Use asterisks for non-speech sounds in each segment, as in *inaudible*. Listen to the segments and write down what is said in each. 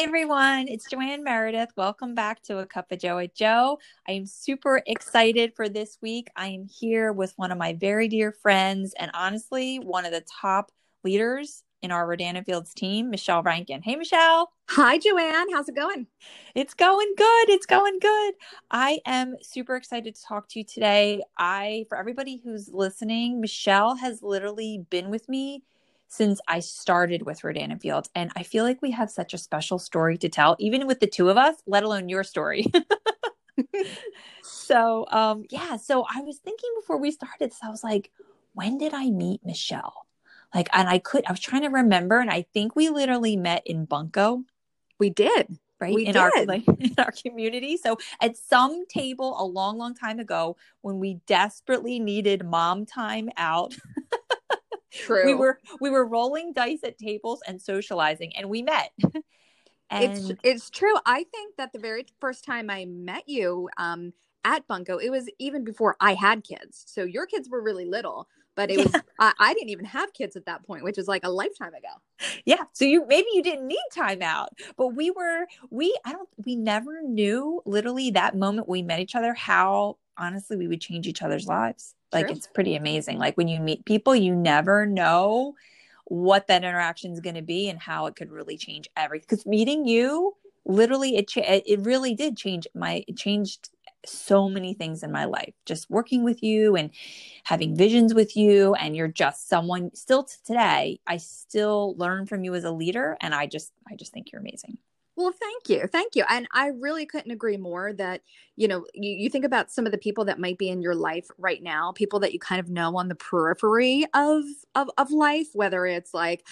Hey everyone, it's Joanne Meredith. Welcome back to A Cup of Joe with Joe. I am super excited for this week. I am here with one of my very dear friends and honestly, one of the top leaders in our Rodan and Fields team, Michelle Rankin. Hey, Michelle. Hi, Joanne. How's it going? It's going good. It's going good. I am super excited to talk to you today. I, for everybody who's listening, Michelle has literally been with me since I started with Rodan and Fields. And I feel like we have such a special story to tell, even with the two of us, let alone your story. *laughs* so, um, yeah, so I was thinking before we started, so I was like, when did I meet Michelle? Like, and I could, I was trying to remember, and I think we literally met in Bunko. We did. Right we in did. our like, *laughs* in our community. So at some table a long, long time ago, when we desperately needed mom time out, *laughs* True. We were we were rolling dice at tables and socializing, and we met. *laughs* and it's it's true. I think that the very first time I met you um, at Bunko, it was even before I had kids. So your kids were really little, but it was I, I, didn't even have kids at that point, which is like a lifetime ago. Yeah. So you maybe you didn't need time out, but we were we I don't we never knew literally that moment we met each other how honestly we would change each other's lives. Like True. it's pretty amazing. Like when you meet people, you never know what that interaction is going to be and how it could really change everything. Because meeting you, literally, it cha- it really did change my it changed so many things in my life. Just working with you and having visions with you, and you're just someone. Still today, I still learn from you as a leader, and I just I just think you're amazing. Well, thank you. Thank you. And I really couldn't agree more that, you know, you, you, think about some of the people that might be in your life right now, people that you kind of know on the periphery of of, of life, whether it's like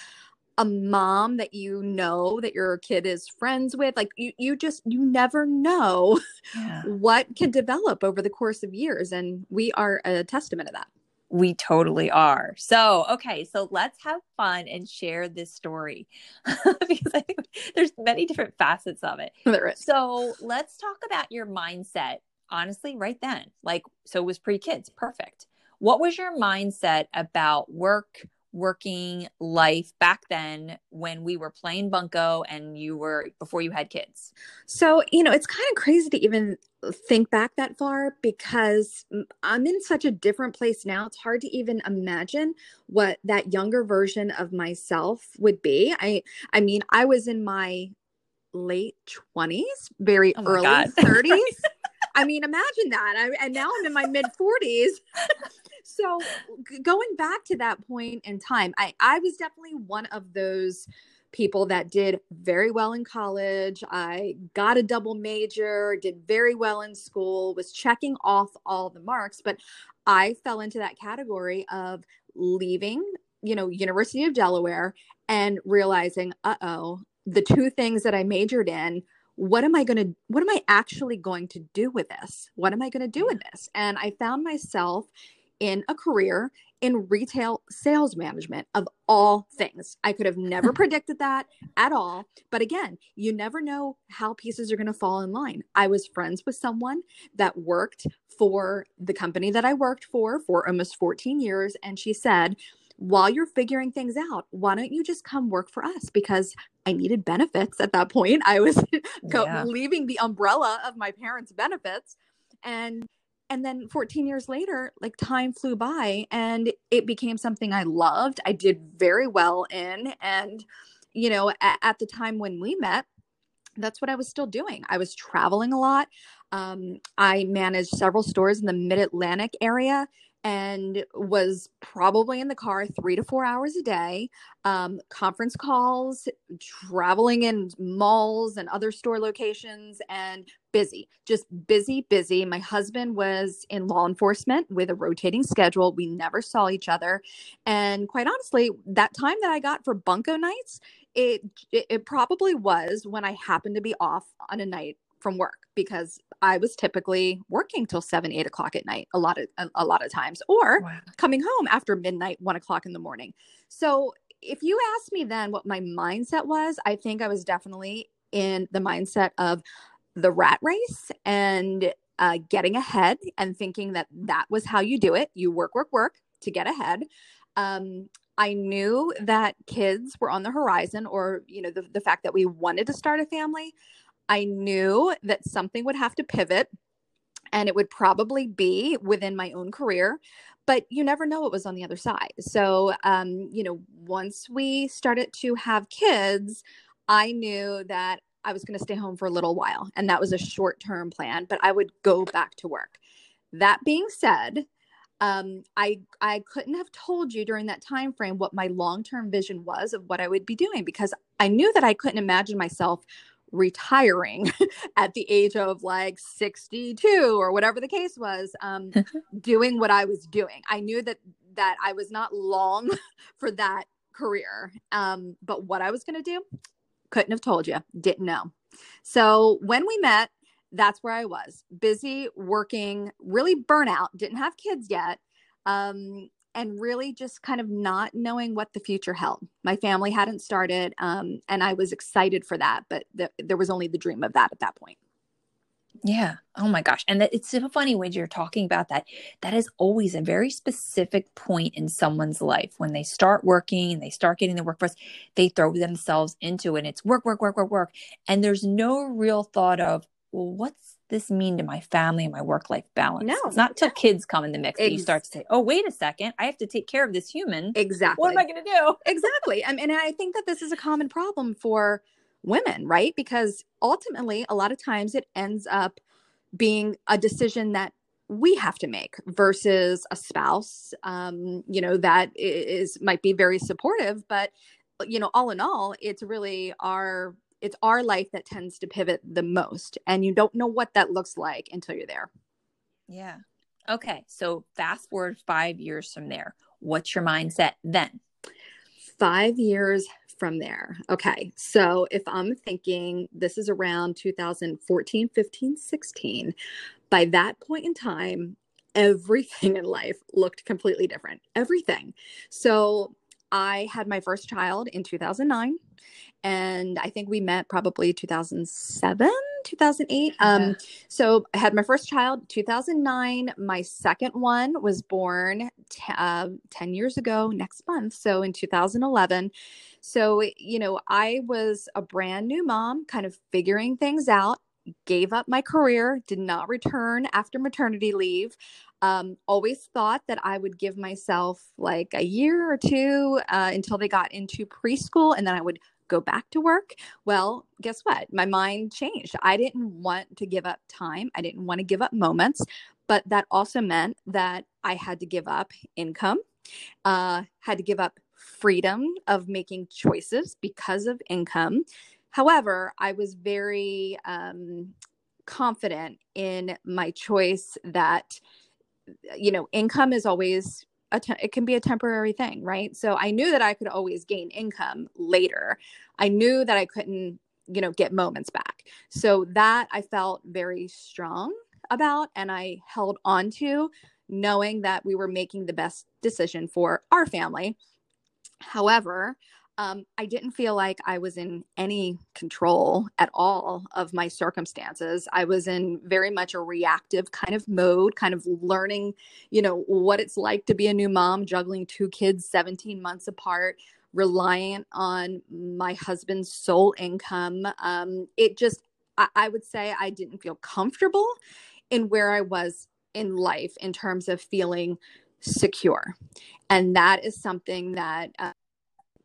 a mom that you know that your kid is friends with. Like you you just you never know yeah. what can develop over the course of years. And we are a testament of that. We totally are. So, okay, so let's have fun and share this story *laughs* because I think there's many different facets of it. There is. So, let's talk about your mindset, honestly, right then. Like, so it was pre kids, perfect. What was your mindset about work, working life back then when we were playing bunko and you were before you had kids? So you know it's kind of crazy to even think back that far because i'm in such a different place now. It's hard to even imagine what that younger version of myself would be. I i mean i was in my late 20s very oh early 30s *laughs* I mean, imagine that. I, and now I'm in my mid 40s. *laughs* so going back to that point in time, I, I was definitely one of those people that did very well in college. I got a double major, did very well in school, was checking off all the marks, but I fell into that category of leaving, you know, University of Delaware and realizing, uh-oh, the two things that I majored in what am I going to, what am I actually going to do with this? What am I going to do with this? And I found myself in a career in retail sales management of all things. I could have never *laughs* predicted that at all. But again, you never know how pieces are going to fall in line. I was friends with someone that worked for the company that I worked for for almost 14 years. And she said, while you're figuring things out, why don't you just come work for us? Because I needed benefits at that point. I was *laughs* yeah. leaving the umbrella of my parents' benefits. And and then 14 years later, like time flew by and it became something I loved. I did very well in. And, you know, at, at the time when we met, that's what I was still doing. I was traveling a lot. Um, I managed several stores in the mid Atlantic area and was probably in the car three to four hours a day, um, conference calls, traveling in malls and other store locations, and busy, just busy, busy. My husband was in law enforcement with a rotating schedule. We never saw each other. And quite honestly, that time that I got for bunko nights, it, it, it probably was when I happened to be off on a night from work because I was typically working till seven, eight o'clock at night a lot of a, a lot of times, or wow. coming home after midnight, one o'clock in the morning. So if you ask me then what my mindset was, I think I was definitely in the mindset of the rat race and uh, getting ahead and thinking that that was how you do it. You work, work, work to get ahead. Um, I knew that kids were on the horizon, or you know, the, the fact that we wanted to start a family. I knew that something would have to pivot and it would probably be within my own career but you never know what was on the other side so um, you know once we started to have kids i knew that i was going to stay home for a little while and that was a short term plan but i would go back to work. That being said um, I I couldn't have told you during that time frame what my long term vision was of what I would be doing because I knew that I couldn't imagine myself retiring *laughs* at the age of like 62 or whatever the case was um, *laughs* doing what i was doing. I knew that that i was not long *laughs* for that career um, but what i was going to do couldn't have told you didn't know so when we met that's where i was busy working really burnout didn't have kids yet um, and really just kind of not knowing what the future held. My family hadn't started, um, and I was excited for that, but the, there was only the dream of that at that point. Yeah. Oh my gosh. And that, it's so funny when you're talking about that. That is always a very specific point in someone's life. When they start working and they start getting the workforce, they throw themselves into it. And it's work, work, work, work, work. And there's no real thought of, well, what's this mean to my family and my work life balance? No, it's not till kids come in the mix Ex- that you start to say, oh, wait a second, I have to take care of this human. Exactly. What am I going to do? exactly. And I think that this is a common problem for women, right? Because ultimately, a lot of times it ends up being a decision that we have to make versus a spouse um, you know that is might be very supportive but you know all in all it's really our it's our life that tends to pivot the most and you don't know what that looks like until you're there. Yeah. Okay so fast forward five years from there what's your mindset then? Five years from there. Okay so if i'm thinking this is around 2014 15 16 by that point in time everything *laughs* in life looked completely different everything. So i had my first child in 2009 and I think we met probably 2007, 2008. Yeah. Um, so I had my first child 2009. My second one was born t- uh, 10 years ago next month. So in 2011. So, you know, I was a brand new mom, kind of figuring things out, gave up my career, did not return after maternity leave. Um, always thought that I would give myself like a year or two uh, until they got into preschool, and then I would go back to work. Well, guess what? My mind changed. I didn't want to give up time, I didn't want to give up moments, but that also meant that I had to give up income, uh, had to give up freedom of making choices because of income. However, I was very um, confident in my choice that you know income is always a te- it can be a temporary thing, right? So I knew that I could always gain income later. I knew that I couldn't, you know, get moments back. So that I felt very strong about and I held on to knowing that we were making the best decision for our family. However, um, I didn't feel like I was in any control at all of my circumstances. I was in very much a reactive kind of mode, kind of learning, you know, what it's like to be a new mom, juggling two kids 17 months apart, reliant on my husband's sole income. Um, it just, I, I would say I didn't feel comfortable in where I was in life in terms of feeling secure. And that is something that uh,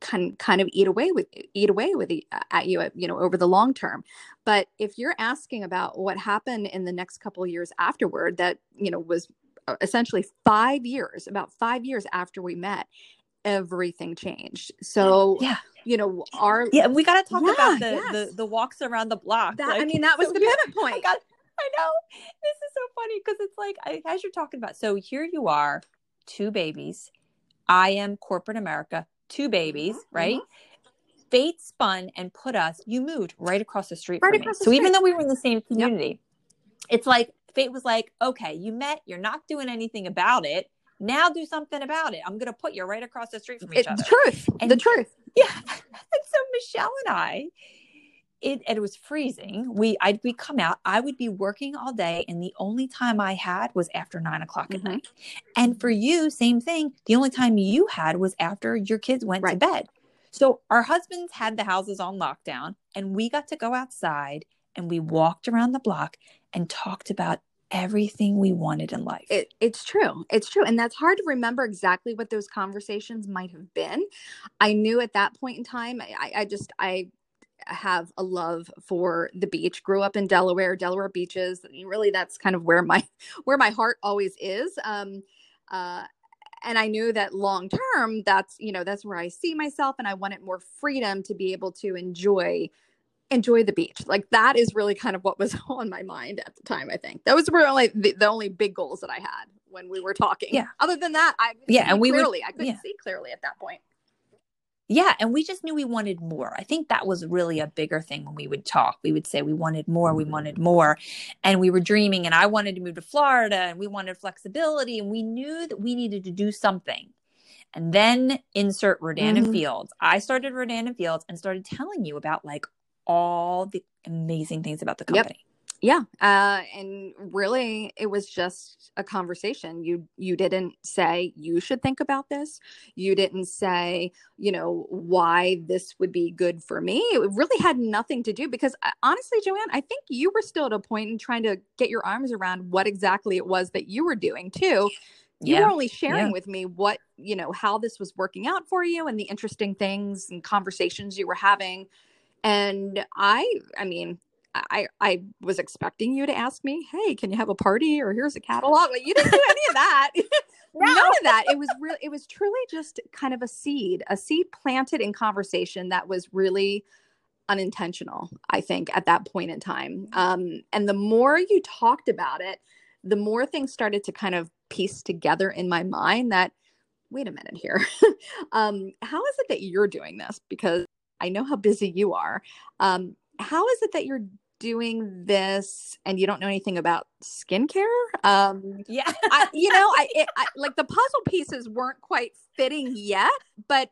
can kind of eat away with eat away with at you you know over the long term but if you're asking about what happened in the next couple years afterward that you know was uh, essentially 5 years about 5 years after we met everything changed so yeah you know our yeah we got to talk Yeah, about the, yes. the the walks around the block that i mean that was so the pivot I point got I know. This is so funny because it's like I, as you're talking about. So here you are, two babies. I am corporate America, two babies, Mhm, right? Fate spun and put us. You moved right across the street Right from me. across the So even though we were in the same community, it's like fate was like, okay, you met. You're not doing anything about it. Now do something about it. I'm gonna put you right across the street from each It- other. the truth And- the truth Yeah. *laughs* and so Michelle and I, it and it was freezing. We I'd we come out. I would be working all day, and the only time I had was after nine o'clock Mhm. at night. And for you, same thing. The only time you had was after your kids went to bed. So our husbands had the houses on lockdown, and we got to go outside and we walked around the block and talked about everything we wanted in life. it, it's true it's true and that's hard to remember exactly what those conversations might have been i knew at that point in time i, I just i have a love for the beach. Grew up in delaware delaware beaches really that's kind of where my *laughs* where my heart always is um uh and i knew that long term that's you know that's where i see myself and i wanted more freedom to be able to enjoy enjoy the beach. Like that is really kind of what was *laughs* on my mind at the time i think. That was really the, the only big goals that i had when we were talking. Yeah. other than that i Yeah, and we would- clearly i couldn't yeah. see clearly at that point Yeah, and we just knew we wanted more. I think that was really a bigger thing when we would talk. We would say we wanted more, we wanted more. And we were dreaming and I wanted to move to Florida and we wanted flexibility and we knew that we needed to do something. And then insert Rodan and Mhm. Fields. I started Rodan and Fields and started telling you about like all the amazing things about the Yep. Yeah uh and really it was just a conversation you you didn't say you should think about this you didn't say you know why this would be good for me it really had nothing to do because uh, honestly joanne i think you were still at a point in trying to get your arms around what exactly it was that you were doing too you Yeah. were only sharing Yeah. with me what you know how this was working out for you and the interesting things and conversations you were having and i i mean I, I was expecting you to ask me, hey, can you have a party or here's a catalog? Like you didn't do any of that. *laughs* *laughs* None of that. It was real. It was truly just kind of a seed, a seed planted in conversation that was really unintentional. I think at that point in time. Um, and the more you talked about it, the more things started to kind of piece together in my mind. That wait a minute here, *laughs* um, how is it that you're doing this? Because I know how busy you are. Um, how is it that you're doing this and you don't know anything about skincare? Um, Yeah. I, you know, I, it, I *laughs* like the puzzle pieces weren't quite fitting yet, but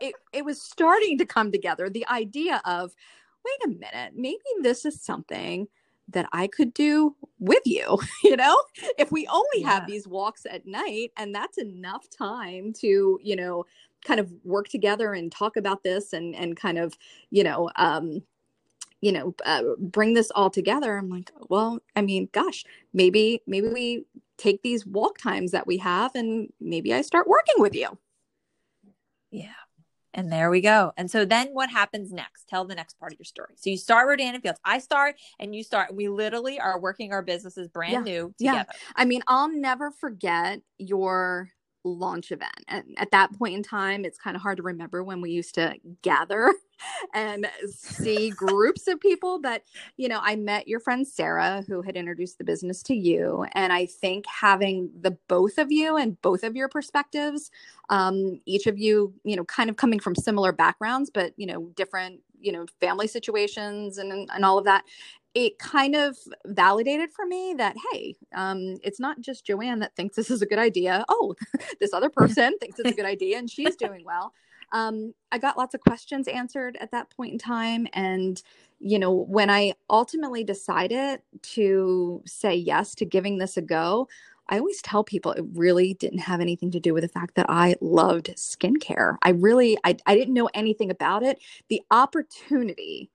it it was starting to come together. The idea of, wait a minute, maybe this is something that I could do with you. *laughs* You know, if we only Yeah. have these walks at night, and that's enough time to, you know, kind of work together and talk about this and and kind of, you know, um, you know uh, bring this all together i'm like well i mean gosh maybe maybe we take these walk times that we have and maybe i start working with you Yeah. And there we go. And so then what happens next? Tell the next part of your story. So you start Rodan and Fields. I start and you start. We literally are working our businesses brand Yeah. new Yeah. i mean i'll never forget your launch event and at that point in time it's kind of hard to remember when we used to gather *laughs* and see *laughs* groups of people but you know i met your friend sarah who had introduced the business to you and i think having the both of you and both of your perspectives um, each of you you know kind of coming from similar backgrounds but you know different you know family situations and and all of that it kind of validated for me that hey um, it's not just joanne that thinks this is a good idea oh *laughs* this other *laughs* person thinks it's a good idea and she's doing well um, i got lots of questions answered at that point in time and you know when i ultimately decided to say yes to giving this a go I always tell people it really didn't have anything to do with the fact that I loved skincare. I really, I, I didn't know anything about it. The opportunity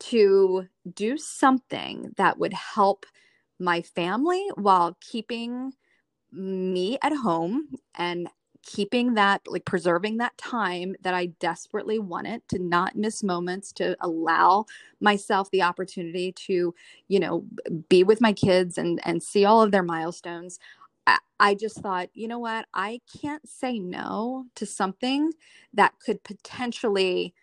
to do something that would help my family while keeping me at home and keeping that like preserving that time that I desperately wanted to not miss moments to allow myself the opportunity to you know be with my kids and and see all of their milestones. I, I just thought you know what? I can't say no to something that could potentially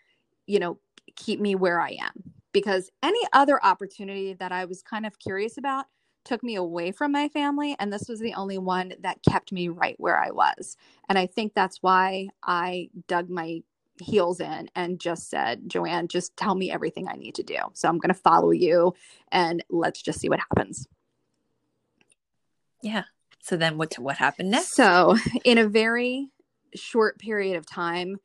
you know keep me where I am because any other opportunity that I was kind of curious about took me away from my family and this was the only one that kept me right where I was. And I think that's why I dug my heels in and just said, "Joanne, just tell me everything I need to do. So I'm going to follow you and let's just see what happens." Yeah. So then what what happened next? So, in a very short period of time,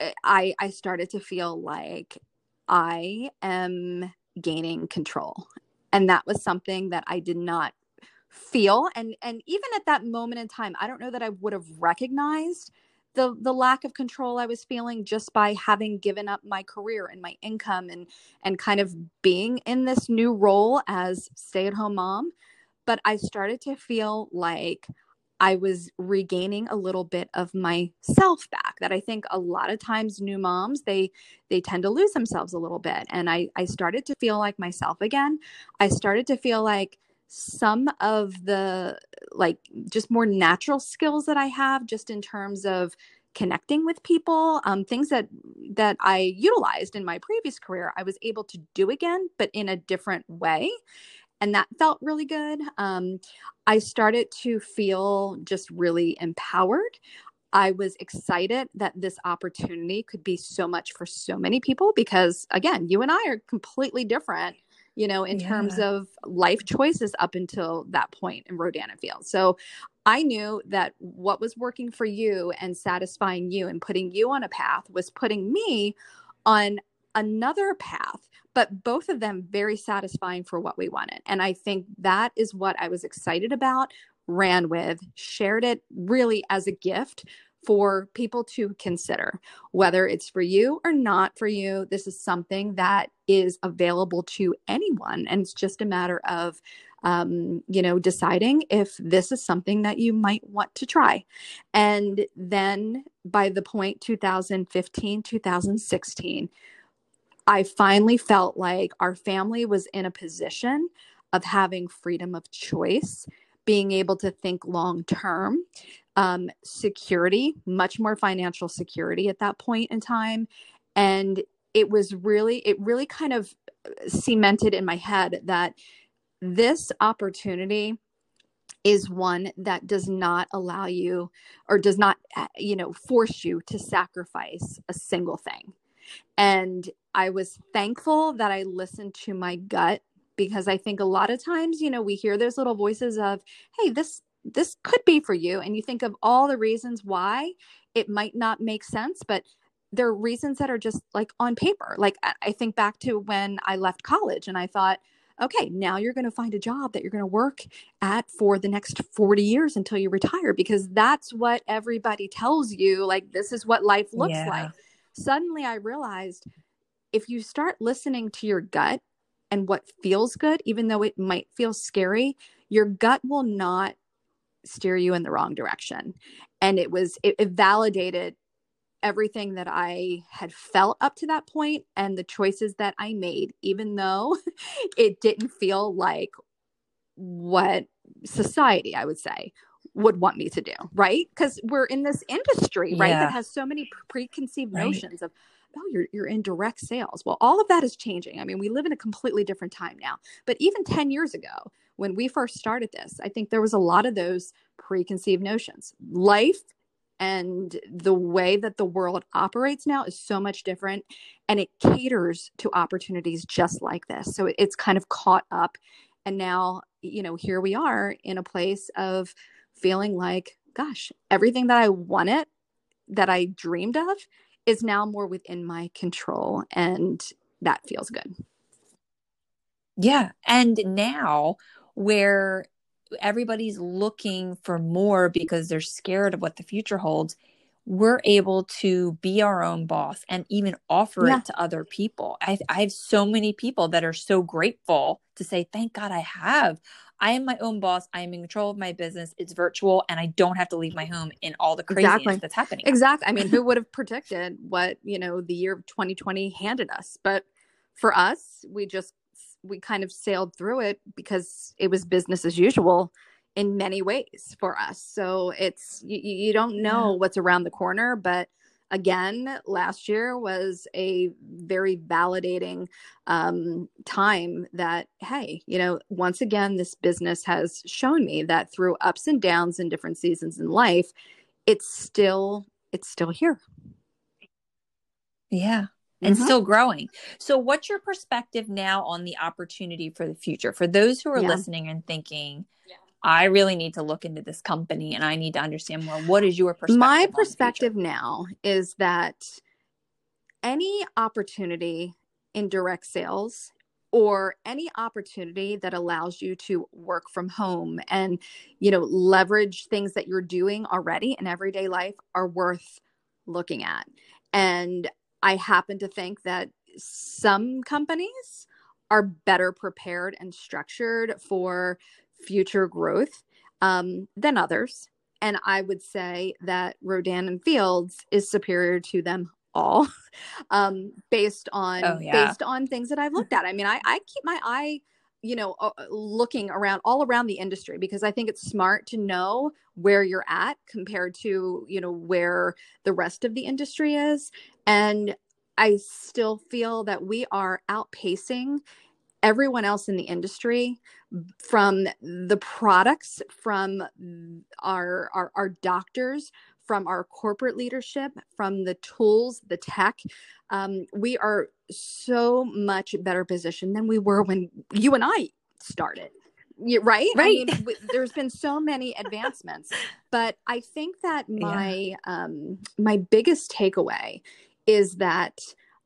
eh, I I started to feel like I am gaining control. And that was something that i did not feel. And and even at that moment in time i don't know that i would have recognized the the lack of control i was feeling just by having given up my career and my income and and kind of being in this new role as stay-at-home mom. But i started to feel like I was regaining a little bit of myself back that I think a lot of times new moms they they tend to lose themselves a little bit and I I started to feel like myself again. I started to feel like some of the like just more natural skills that I have just in terms of connecting with people um, things that that i utilized in my previous career i was able to do again but in a different way and that felt really good. Um, I started to feel just really empowered. I was excited that this opportunity could be so much for so many people because, again, you and I are completely different, you know, in yeah. terms of life choices up until that point in Rodan Field. So I knew that what was working for you and satisfying you and putting you on a path was putting me on another path but both of them very satisfying for what we wanted. And I think that is what I was excited about, ran with, shared it really as a gift for people to consider whether it's for you or not for you. This is something that is available to anyone. And it's just a matter of um, you know deciding if this is something that you might want to try. And then by the point 2015 2016 I finally felt like our family was in a position of having freedom of choice, being able to think long term, um, security, much more financial security at that point in time. And it was really, it really kind of cemented in my head that this opportunity is one that does not allow you or does not uh, you know force you to sacrifice a single thing and I was thankful that I listened to my gut because I think a lot of times, you know, we hear those little voices of, hey, this this could be for you and you think of all the reasons why it might not make sense, but there are reasons that are just like on paper. Like I think back to when I left college and I thought, okay, now you're going to find a job that you're going to work at for the next 40 years until you retire because that's what everybody tells you like this is what life looks yeah. like. Suddenly I realized if you start listening to your gut and what feels good, even though it might feel scary, your gut will not steer you in the wrong direction. And it was, it, it validated everything that I had felt up to that point and the choices that I made, even though *laughs* it didn't feel like what society, I would say, would want me to do, right? Because we're in this industry, right, yeah. that has so many preconceived right. notions of, oh, you're you're in direct sales. Well, all of that is changing. I mean, we live in a completely different time now. But even 10 years ago, when we first started this, I think there was a lot of those preconceived notions. Life and the way that the world operates now is so much different and it caters to opportunities just like this. So it's kind of caught up and now, you know, here we are in a place of feeling like, gosh, everything that I wanted, that I dreamed of, is now more within my control. And that feels good. Yeah. And now, where everybody's looking for more because they're scared of what the future holds, we're able to be our own boss and even offer Yeah. it to other people. I, I have so many people that are so grateful to say, thank God I have. I am my own boss. I am in control of my business. It's virtual and I don't have to leave my home in all the craziness Exactly. that's happening. Exactly. I mean, who *laughs* would have predicted what, you know, the year of 2020 handed us? But for us, we just we kind of sailed through it because it was business as usual in many ways for us. So it's you, you don't know what's around the corner, but again, last year was a very validating um, time that hey, you know, once again, this business has shown me that through ups and downs and different seasons in life, it's still it's still here. Yeah. And Mhm. still growing. So, what's your perspective now on the opportunity for the future? For those who are Yeah. listening and thinking, I really need to look into this company and I need to understand more. What is your perspective? My on the future? perspective now is that any opportunity in direct sales or any opportunity that allows you to work from home and you know leverage things that you're doing already in everyday life are worth looking at and i happen to think that some companies are better prepared and structured for future growth um, than others and I would say that Rodan and Fields is superior to them all, *laughs* um, based on Oh, yeah. based on things that I've looked at. I mean, I, I keep my eye, you know, uh, looking around all around the industry because I think it's smart to know where you're at compared to you know where the rest of the industry is, and I still feel that we are outpacing everyone else in the industry from the products from our, our our doctors from our corporate leadership from the tools the tech um, we are so much better positioned than we were when you and i started you, right i Right. mean w- there's been so many advancements but i think that Yeah. my um, my biggest takeaway is that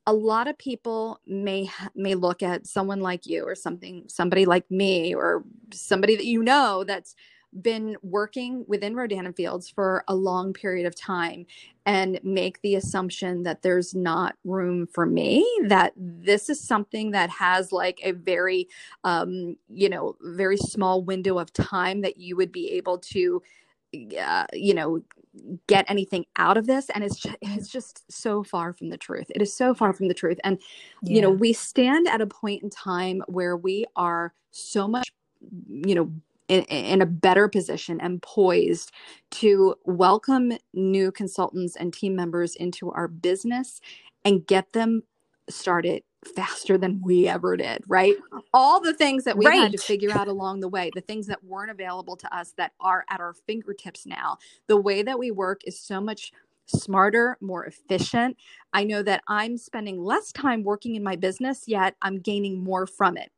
a lot of people may may look at someone like you or something somebody like me or somebody that you know that's been working within Rodan Fields for a long period of time and make the assumption that there's not room for me that this is something that has like a very um you know very small window of time that you would be able to uh, you know get anything out of this and it's just, it's just so far from the truth. It is so far from the truth and you know we stand at a point in time where we are so much you know in, in a better position and poised to welcome new consultants and team members into our business and get them started faster than we ever did right all the things that we had to figure out along the way the things that weren't available to us that are at our fingertips now the way that we work is so much smarter, more efficient. I know that I'm spending less time working in my business, yet I'm gaining more from it.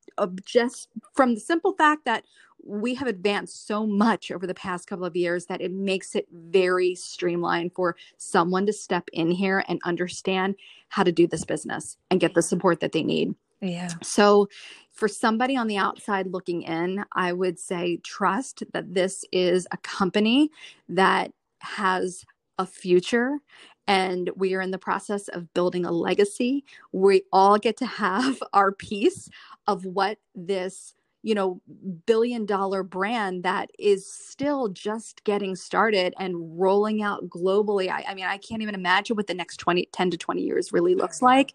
Just from the simple fact that we have advanced so much over the past couple of years that it makes it very streamlined for someone to step in here and understand how to do this business and get the support that they need. Yeah. So, for somebody on the outside looking in, I would say trust that this is a company that has a future and we are in the process of building a legacy. We all get to have *laughs* our piece of what this you know billion dollar brand that is still just getting started and rolling out globally. I, I mean i can't even imagine what the next 20 10 to 20 years really looks like.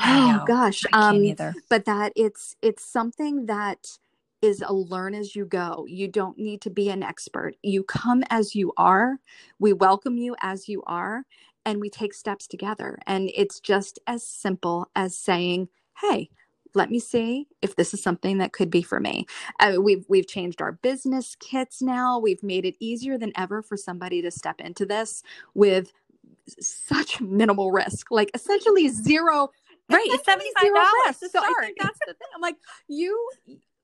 Oh gosh I um either. but that it's it's something that is a learn as you go. You don't need to be an expert. You come as you are. We welcome you as you are and we take steps together. And it's just as simple as saying hey let me see if this is something that could be for me. Uh, we've we've changed our business kits now. We've made it easier than ever for somebody to step into this with such minimal risk, like essentially zero Right. It's $75 to risk. So I start. think that's the thing. I'm like, you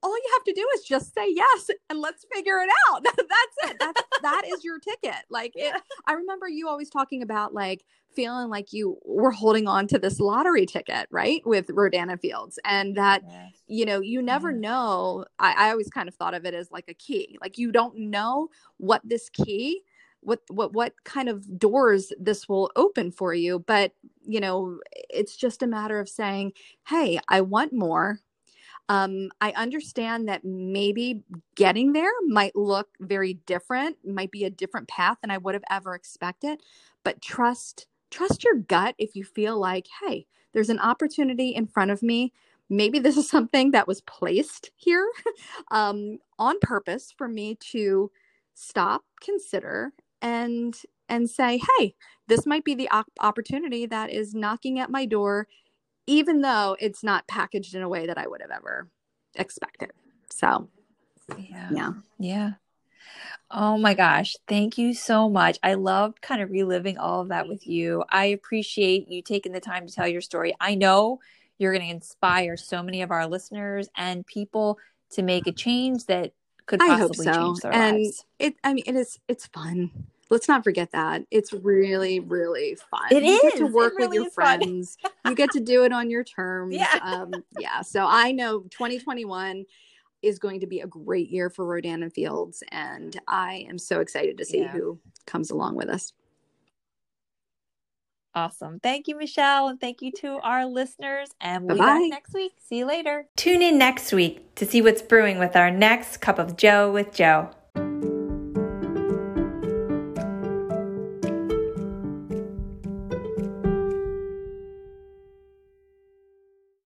all you have to do is just say yes and let's figure it out. *laughs* that's it. That's that is your ticket. Like it, I remember you always talking about like feeling like you were holding on to this lottery ticket, right? With Rodan and Fields. And that Yes. you know you never Yeah. know I, I always kind of thought of it as like a key like you don't know what this key what what what kind of doors this will open for you but you know it's just a matter of saying hey i want more um, I understand that maybe getting there might look very different, might be a different path than I would have ever expected, but trust trust your gut if you feel like, hey, there's an opportunity in front of me. Maybe this is *laughs* something that was placed here *laughs* um, on purpose for me to stop, consider, and and say, hey, this might be the op- opportunity that is knocking at my door even though it's not packaged in a way that I would have ever expected. So, Yeah. yeah. Yeah. Oh my gosh. Thank you so much. I loved kind of reliving all of that with you. I appreciate you taking the time to tell your story. I know you're going to inspire so many of our listeners and people to make a change that could I hope possibly so. change their And lives. it I mean it is it's fun. Let's not forget that. It's really, really fun. It you get to work really with your friends. you get to do it on your terms. *laughs* Yeah. Um, yeah. So I know 2021 is going to be a great year for Rodan and Fields. And I am so excited to see Yeah. who comes along with us. Awesome. Thank you, Michelle. And thank you to our listeners. And we'll be Bye-bye. back next week. See you later. Tune in next week to see what's brewing with our next cup of Joe with Joe.